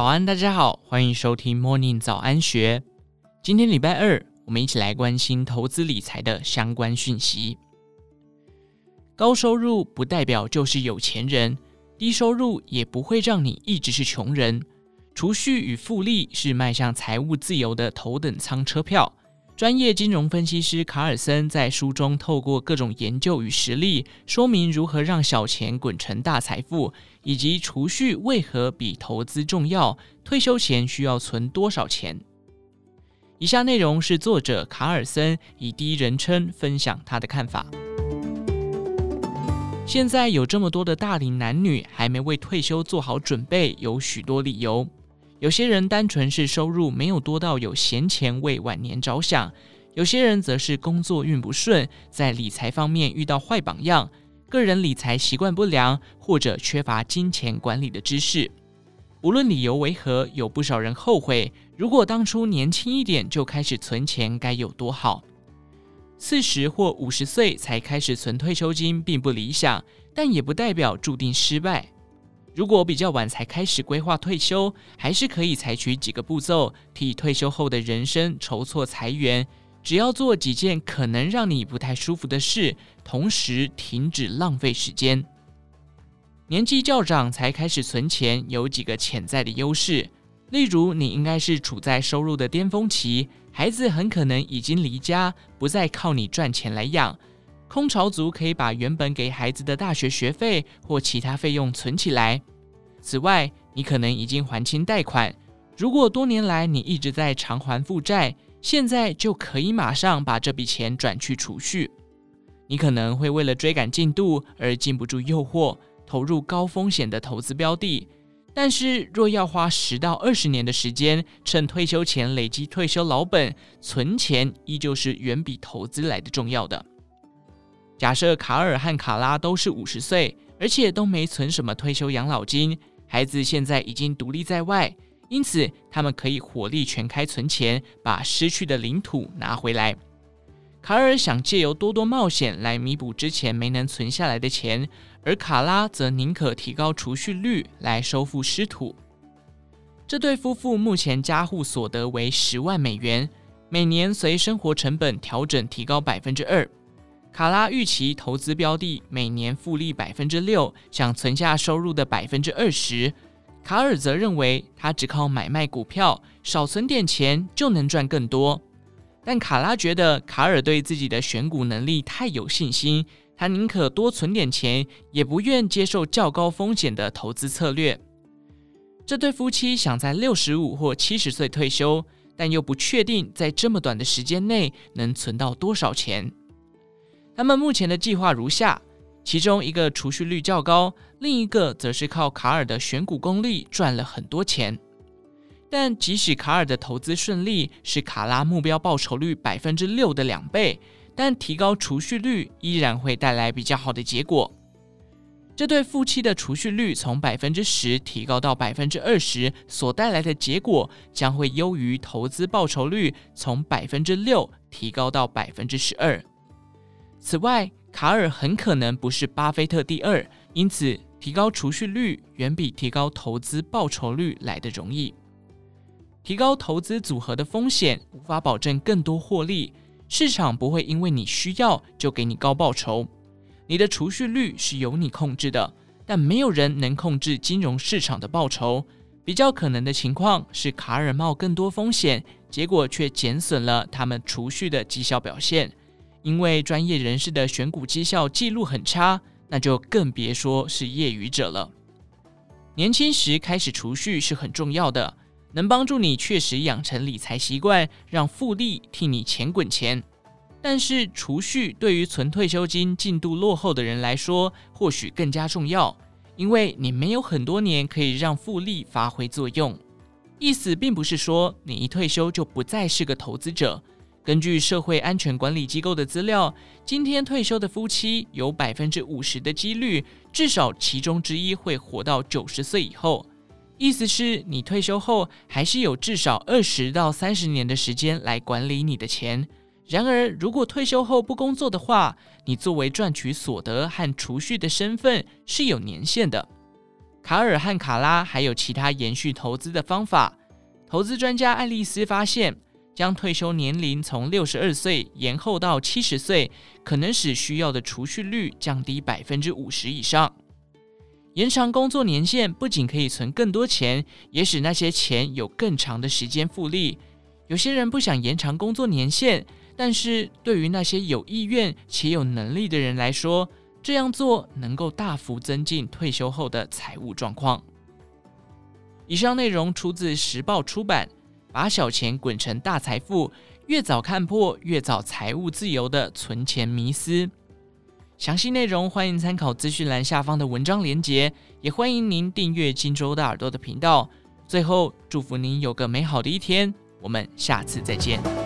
早安，大家好，欢迎收听 Morning 早安学。今天礼拜二，我们一起来关心投资理财的相关讯息。高收入不代表就是有钱人，低收入也不会让你一直是穷人。储蓄与复利是迈向财务自由的头等舱车票。专业金融分析师卡尔森在书中透过各种研究与实例，说明如何让小钱滚成大财富，以及储蓄为何比投资重要，退休前需要存多少钱。以下内容是作者卡尔森以第一人称分享他的看法。现在有这么多的大龄男女还没为退休做好准备，有许多理由。有些人单纯是收入没有多到有闲钱为晚年着想，有些人则是工作运不顺，在理财方面遇到坏榜样，个人理财习惯不良，或者缺乏金钱管理的知识。无论理由为何，有不少人后悔，如果当初年轻一点就开始存钱，该有多好。四十或五十岁才开始存退休金并不理想，但也不代表注定失败。如果比较晚才开始规划退休，还是可以采取几个步骤，替退休后的人生筹措财源。只要做几件可能让你不太舒服的事，同时停止浪费时间。年纪较长才开始存钱，有几个潜在的优势。例如，你应该是处在收入的巅峰期，孩子很可能已经离家，不再靠你赚钱来养。空巢族可以把原本给孩子的大学学费或其他费用存起来。此外，你可能已经还清贷款。如果多年来你一直在偿还负债，现在就可以马上把这笔钱转去储蓄。你可能会为了追赶进度而禁不住诱惑，投入高风险的投资标的。但是，若要花十到二十年的时间，趁退休前累积退休老本，存钱依旧是远比投资来的重要的。假设卡尔和卡拉都是五十岁，而且都没存什么退休养老金，孩子现在已经独立在外，因此他们可以火力全开存钱，把失去的领土拿回来。卡尔想借由多多冒险来弥补之前没能存下来的钱，而卡拉则宁可提高储蓄率来收复失土。这对夫妇目前家户所得为十万美元，每年随生活成本调整提高百分之二。卡拉预期投资标的每年复利百分之六，想存下收入的百分之二十。卡尔则认为，他只靠买卖股票，少存点钱就能赚更多。但卡拉觉得卡尔对自己的选股能力太有信心，他宁可多存点钱，也不愿接受较高风险的投资策略。这对夫妻想在六十五或七十岁退休，但又不确定在这么短的时间内能存到多少钱。他们目前的计划如下：其中一个储蓄率较高，另一个则是靠卡尔的选股功力赚了很多钱。但即使卡尔的投资顺利，是卡拉目标报酬率百分之六的两倍，但提高储蓄率依然会带来比较好的结果。这对夫妻的储蓄率从百分之十提高到百分之二十，所带来的结果将会优于投资报酬率从百分之六提高到百分之十二。此外，卡尔很可能不是巴菲特第二，因此提高储蓄率远比提高投资报酬率来得容易。提高投资组合的风险无法保证更多获利，市场不会因为你需要就给你高报酬。你的储蓄率是由你控制的，但没有人能控制金融市场的报酬。比较可能的情况是卡尔冒更多风险，结果却减损了他们储蓄的绩效表现。因为专业人士的选股绩效记录很差，那就更别说是业余者了。年轻时开始储蓄是很重要的，能帮助你确实养成理财习惯，让复利替你钱滚钱。但是储蓄对于存退休金进度落后的人来说，或许更加重要，因为你没有很多年可以让复利发挥作用。意思并不是说你一退休就不再是个投资者。根据社会安全管理机构的资料，今天退休的夫妻有百分之五十的几率，至少其中之一会活到九十岁以后。意思是你退休后还是有至少二十到三十年的时间来管理你的钱。然而，如果退休后不工作的话，你作为赚取所得和储蓄的身份是有年限的。卡尔和卡拉还有其他延续投资的方法。投资专家爱丽丝发现，将退休年龄从六十二岁延后到七十岁，可能使需要的储蓄率降低百分之五十以上。延长工作年限不仅可以存更多钱，也使那些钱有更长的时间复利。有些人不想延长工作年限，但是对于那些有意愿且有能力的人来说，这样做能够大幅增进退休后的财务状况。以上内容出自时报出版，《把小钱滚成大财富，越早看破越早财务自由的存钱迷思》。详细内容欢迎参考资讯栏下方的文章连结，也欢迎您订阅金州大耳朵的频道。最后，祝福您有个美好的一天，我们下次再见。